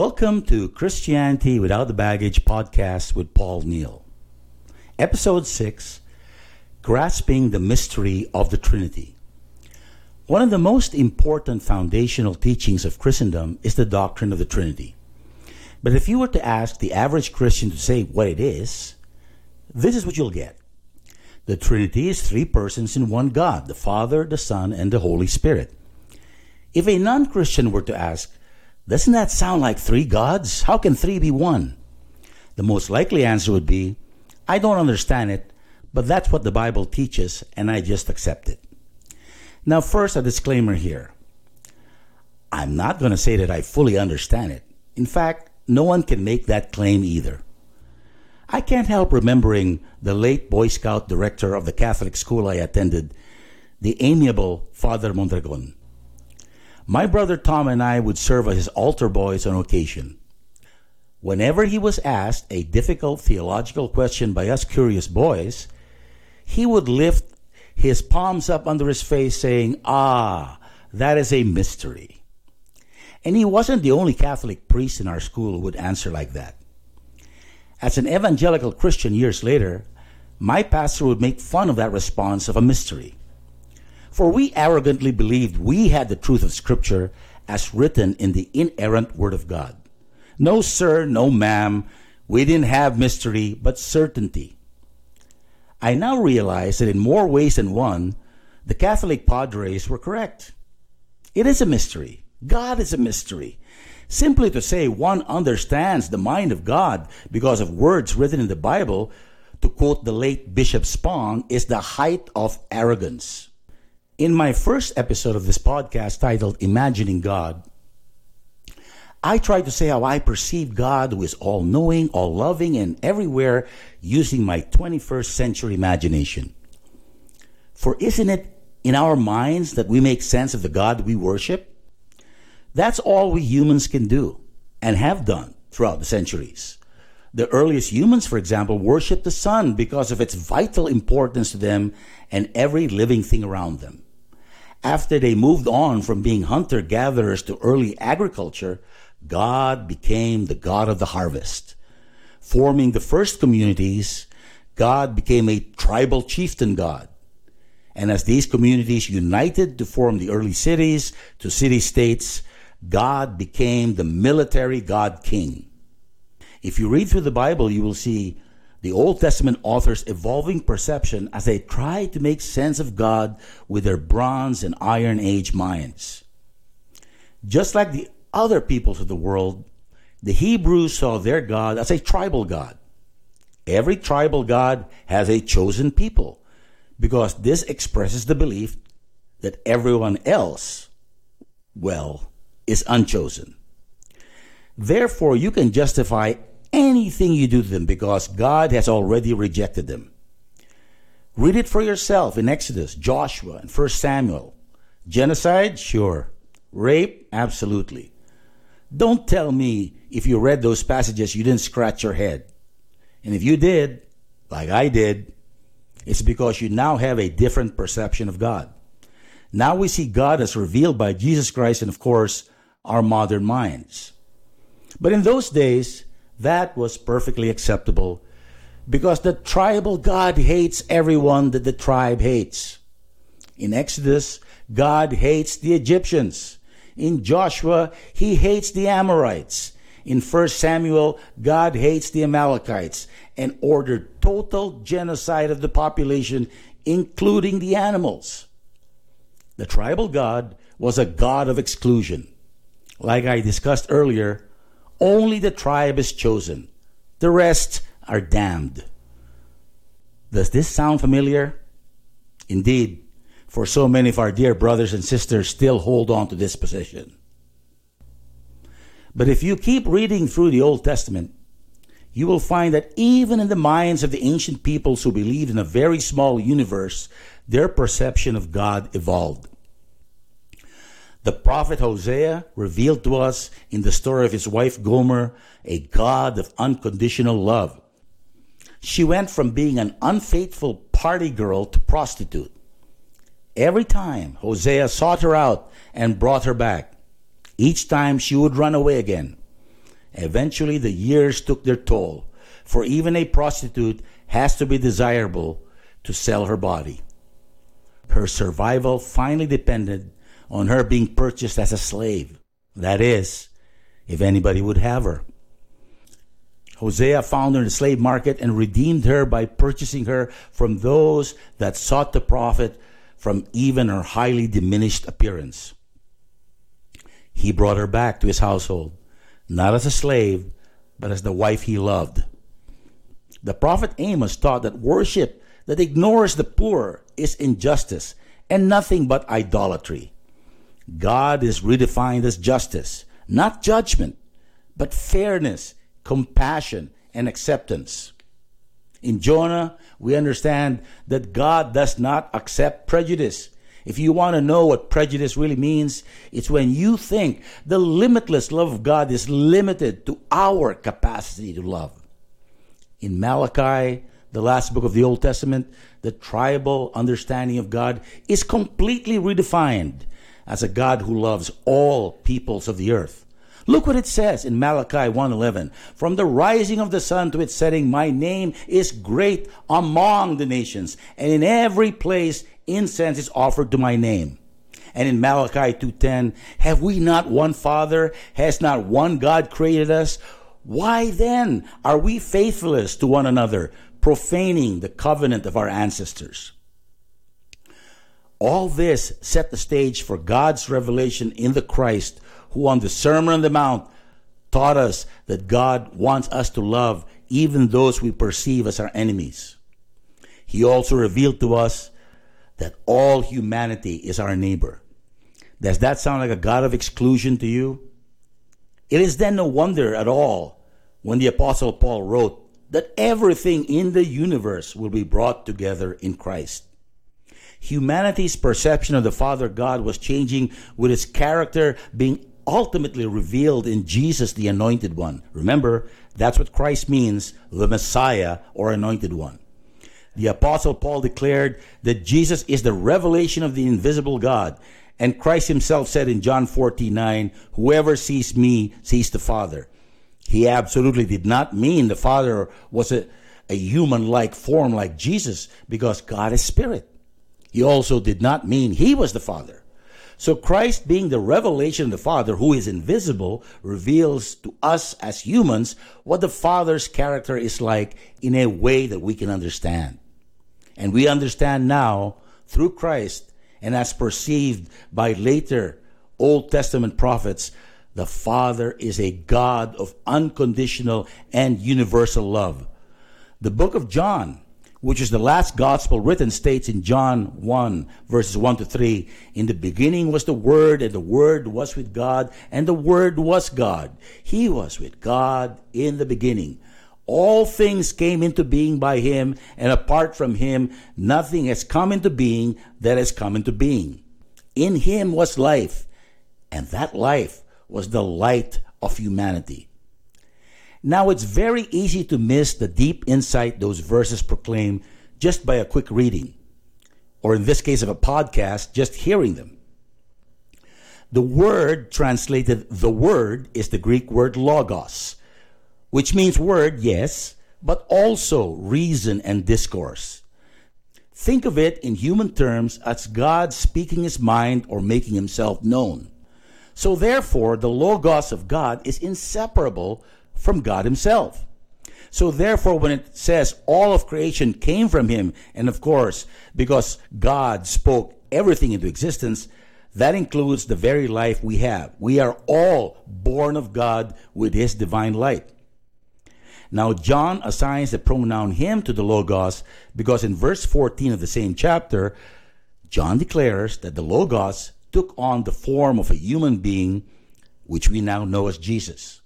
Welcome to Christianity Without the Baggage podcast with Paul Neal. Episode 6 Grasping the Mystery of the Trinity. One of the most important foundational teachings of Christendom is the doctrine of the Trinity. But if you were to ask the average Christian to say what it is, this is what you'll get. The Trinity is three persons in one God, the Father, the Son, and the Holy Spirit. If a non Christian were to ask, doesn't that sound like three gods? How can three be one? The most likely answer would be, I don't understand it, but that's what the Bible teaches, and I just accept it. Now, first, a disclaimer here. I'm not going to say that I fully understand it. In fact, no one can make that claim either. I can't help remembering the late Boy Scout director of the Catholic school I attended, the amiable Father Mondragon. My brother Tom and I would serve as his altar boys on occasion. Whenever he was asked a difficult theological question by us curious boys, he would lift his palms up under his face saying, Ah, that is a mystery. And he wasn't the only Catholic priest in our school who would answer like that. As an evangelical Christian years later, my pastor would make fun of that response of a mystery. For we arrogantly believed we had the truth of Scripture as written in the inerrant Word of God. No, sir, no, ma'am. We didn't have mystery, but certainty. I now realize that in more ways than one, the Catholic padres were correct. It is a mystery. God is a mystery. Simply to say one understands the mind of God because of words written in the Bible, to quote the late Bishop Spong, is the height of arrogance. In my first episode of this podcast titled Imagining God, I tried to say how I perceive God who is all knowing, all loving, and everywhere using my 21st century imagination. For isn't it in our minds that we make sense of the God we worship? That's all we humans can do and have done throughout the centuries. The earliest humans, for example, worshiped the sun because of its vital importance to them and every living thing around them. After they moved on from being hunter gatherers to early agriculture, God became the God of the harvest. Forming the first communities, God became a tribal chieftain God. And as these communities united to form the early cities to city states, God became the military God king. If you read through the Bible, you will see the Old Testament authors' evolving perception as they try to make sense of God with their Bronze and Iron Age minds. Just like the other peoples of the world, the Hebrews saw their God as a tribal God. Every tribal God has a chosen people because this expresses the belief that everyone else, well, is unchosen. Therefore, you can justify anything you do to them because God has already rejected them. Read it for yourself in Exodus, Joshua, and 1 Samuel. Genocide? Sure. Rape? Absolutely. Don't tell me if you read those passages you didn't scratch your head. And if you did, like I did, it's because you now have a different perception of God. Now we see God as revealed by Jesus Christ and, of course, our modern minds. But in those days, that was perfectly acceptable because the tribal God hates everyone that the tribe hates. In Exodus, God hates the Egyptians. In Joshua, he hates the Amorites. In 1 Samuel, God hates the Amalekites and ordered total genocide of the population, including the animals. The tribal God was a God of exclusion. Like I discussed earlier, only the tribe is chosen. The rest are damned. Does this sound familiar? Indeed, for so many of our dear brothers and sisters still hold on to this position. But if you keep reading through the Old Testament, you will find that even in the minds of the ancient peoples who believed in a very small universe, their perception of God evolved. The prophet Hosea revealed to us in the story of his wife Gomer a God of unconditional love. She went from being an unfaithful party girl to prostitute. Every time Hosea sought her out and brought her back, each time she would run away again. Eventually, the years took their toll, for even a prostitute has to be desirable to sell her body. Her survival finally depended on her being purchased as a slave. That is, if anybody would have her. Hosea found her in the slave market and redeemed her by purchasing her from those that sought to profit from even her highly diminished appearance. He brought her back to his household, not as a slave, but as the wife he loved. The prophet Amos taught that worship that ignores the poor is injustice and nothing but idolatry. God is redefined as justice, not judgment, but fairness, compassion, and acceptance. In Jonah, we understand that God does not accept prejudice. If you want to know what prejudice really means, it's when you think the limitless love of God is limited to our capacity to love. In Malachi, the last book of the Old Testament, the tribal understanding of God is completely redefined as a God who loves all peoples of the earth. Look what it says in Malachi 1:11. From the rising of the sun to its setting, my name is great among the nations, and in every place incense is offered to my name. And in Malachi 2:10, have we not one father? Has not one God created us? Why then are we faithless to one another, profaning the covenant of our ancestors? All this set the stage for God's revelation in the Christ, who on the Sermon on the Mount taught us that God wants us to love even those we perceive as our enemies. He also revealed to us that all humanity is our neighbor. Does that sound like a God of exclusion to you? It is then no wonder at all when the Apostle Paul wrote that everything in the universe will be brought together in Christ. Humanity's perception of the Father God was changing with its character being ultimately revealed in Jesus, the Anointed One. Remember, that's what Christ means, the Messiah or Anointed One. The Apostle Paul declared that Jesus is the revelation of the invisible God. And Christ himself said in John 14 9, Whoever sees me sees the Father. He absolutely did not mean the Father was a, a human like form like Jesus because God is spirit. He also did not mean he was the Father. So Christ being the revelation of the Father who is invisible reveals to us as humans what the Father's character is like in a way that we can understand. And we understand now through Christ and as perceived by later Old Testament prophets, the Father is a God of unconditional and universal love. The book of John which is the last gospel written, states in John 1, verses 1 to 3 In the beginning was the Word, and the Word was with God, and the Word was God. He was with God in the beginning. All things came into being by Him, and apart from Him, nothing has come into being that has come into being. In Him was life, and that life was the light of humanity. Now, it's very easy to miss the deep insight those verses proclaim just by a quick reading, or in this case of a podcast, just hearing them. The word translated the word is the Greek word logos, which means word, yes, but also reason and discourse. Think of it in human terms as God speaking his mind or making himself known. So therefore, the logos of God is inseparable from God Himself. So therefore, when it says all of creation came from Him, and of course, because God spoke everything into existence, that includes the very life we have. We are all born of God with His divine light. Now, John assigns the pronoun him to the Logos because in verse 14 of the same chapter, John declares that the Logos took on the form of a human being, which we now know as Jesus.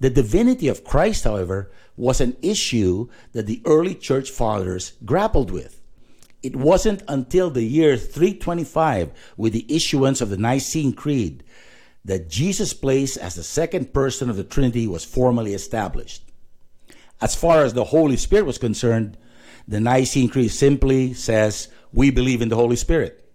The divinity of Christ, however, was an issue that the early church fathers grappled with. It wasn't until the year 325, with the issuance of the Nicene Creed, that Jesus' place as the second person of the Trinity was formally established. As far as the Holy Spirit was concerned, the Nicene Creed simply says, We believe in the Holy Spirit.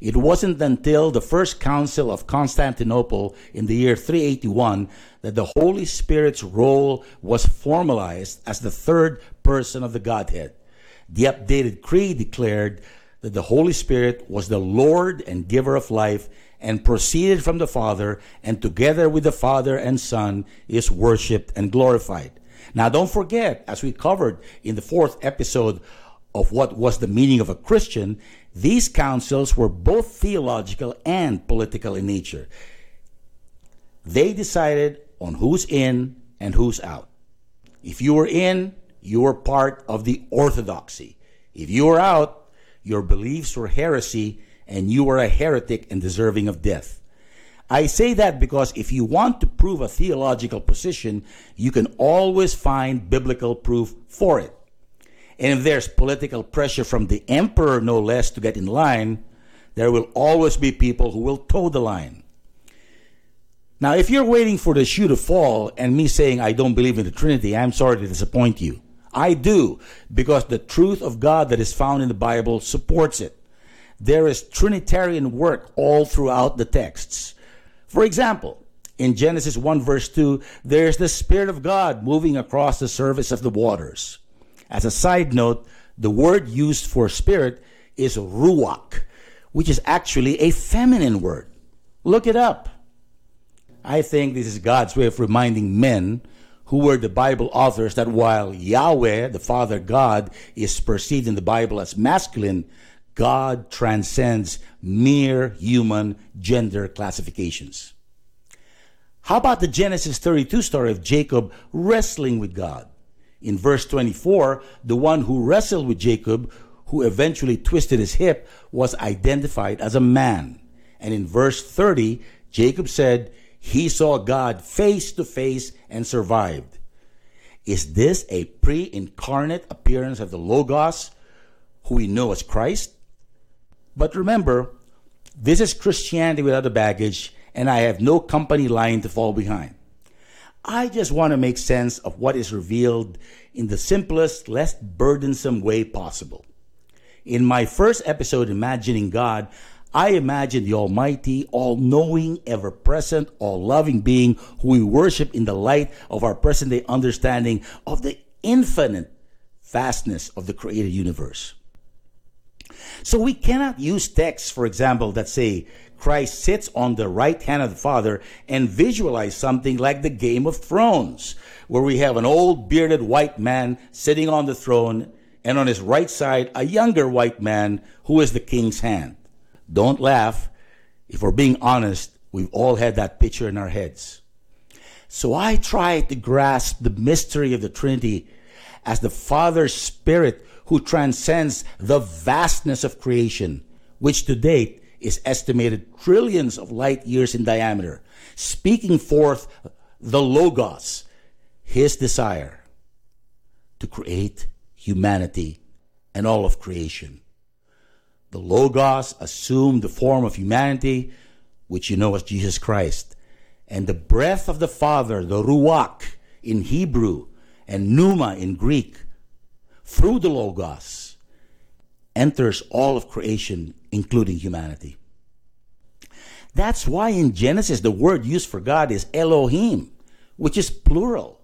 It wasn't until the First Council of Constantinople in the year 381 that the Holy Spirit's role was formalized as the third person of the Godhead. The updated creed declared that the Holy Spirit was the Lord and giver of life and proceeded from the Father and together with the Father and Son is worshiped and glorified. Now don't forget, as we covered in the fourth episode of what was the meaning of a Christian, these councils were both theological and political in nature. They decided on who's in and who's out. If you were in, you were part of the orthodoxy. If you were out, your beliefs were heresy and you were a heretic and deserving of death. I say that because if you want to prove a theological position, you can always find biblical proof for it. And if there's political pressure from the emperor, no less, to get in line, there will always be people who will toe the line. Now, if you're waiting for the shoe to fall and me saying I don't believe in the Trinity, I'm sorry to disappoint you. I do, because the truth of God that is found in the Bible supports it. There is Trinitarian work all throughout the texts. For example, in Genesis 1 verse 2, there's the Spirit of God moving across the surface of the waters. As a side note, the word used for spirit is ruach, which is actually a feminine word. Look it up. I think this is God's way of reminding men who were the Bible authors that while Yahweh, the Father God, is perceived in the Bible as masculine, God transcends mere human gender classifications. How about the Genesis 32 story of Jacob wrestling with God? In verse 24, the one who wrestled with Jacob, who eventually twisted his hip, was identified as a man. And in verse 30, Jacob said, he saw God face to face and survived. Is this a pre incarnate appearance of the Logos, who we know as Christ? But remember, this is Christianity without the baggage, and I have no company line to fall behind. I just want to make sense of what is revealed in the simplest, less burdensome way possible. In my first episode, Imagining God, I imagine the Almighty, all knowing, ever present, all loving being who we worship in the light of our present day understanding of the infinite vastness of the created universe. So we cannot use texts, for example, that say Christ sits on the right hand of the Father and visualize something like the Game of Thrones, where we have an old bearded white man sitting on the throne and on his right side a younger white man who is the king's hand. Don't laugh. If we're being honest, we've all had that picture in our heads. So I try to grasp the mystery of the Trinity as the Father Spirit who transcends the vastness of creation, which to date is estimated trillions of light years in diameter, speaking forth the Logos, his desire to create humanity and all of creation. The Logos assumed the form of humanity, which you know as Jesus Christ. And the breath of the Father, the Ruach in Hebrew and Pneuma in Greek, through the Logos, enters all of creation, including humanity. That's why in Genesis the word used for God is Elohim, which is plural.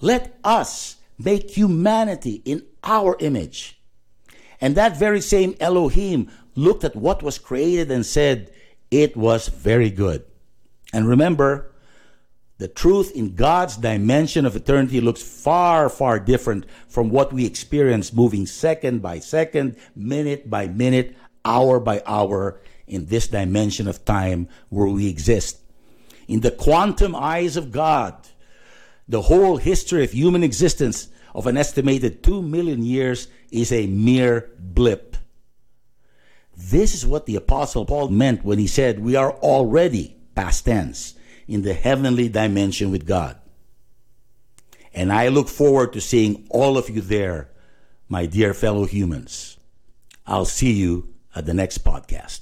Let us make humanity in our image and that very same Elohim looked at what was created and said, it was very good. And remember, the truth in God's dimension of eternity looks far, far different from what we experience moving second by second, minute by minute, hour by hour in this dimension of time where we exist. In the quantum eyes of God, the whole history of human existence of an estimated 2 million years is a mere blip. This is what the Apostle Paul meant when he said, We are already, past tense, in the heavenly dimension with God. And I look forward to seeing all of you there, my dear fellow humans. I'll see you at the next podcast.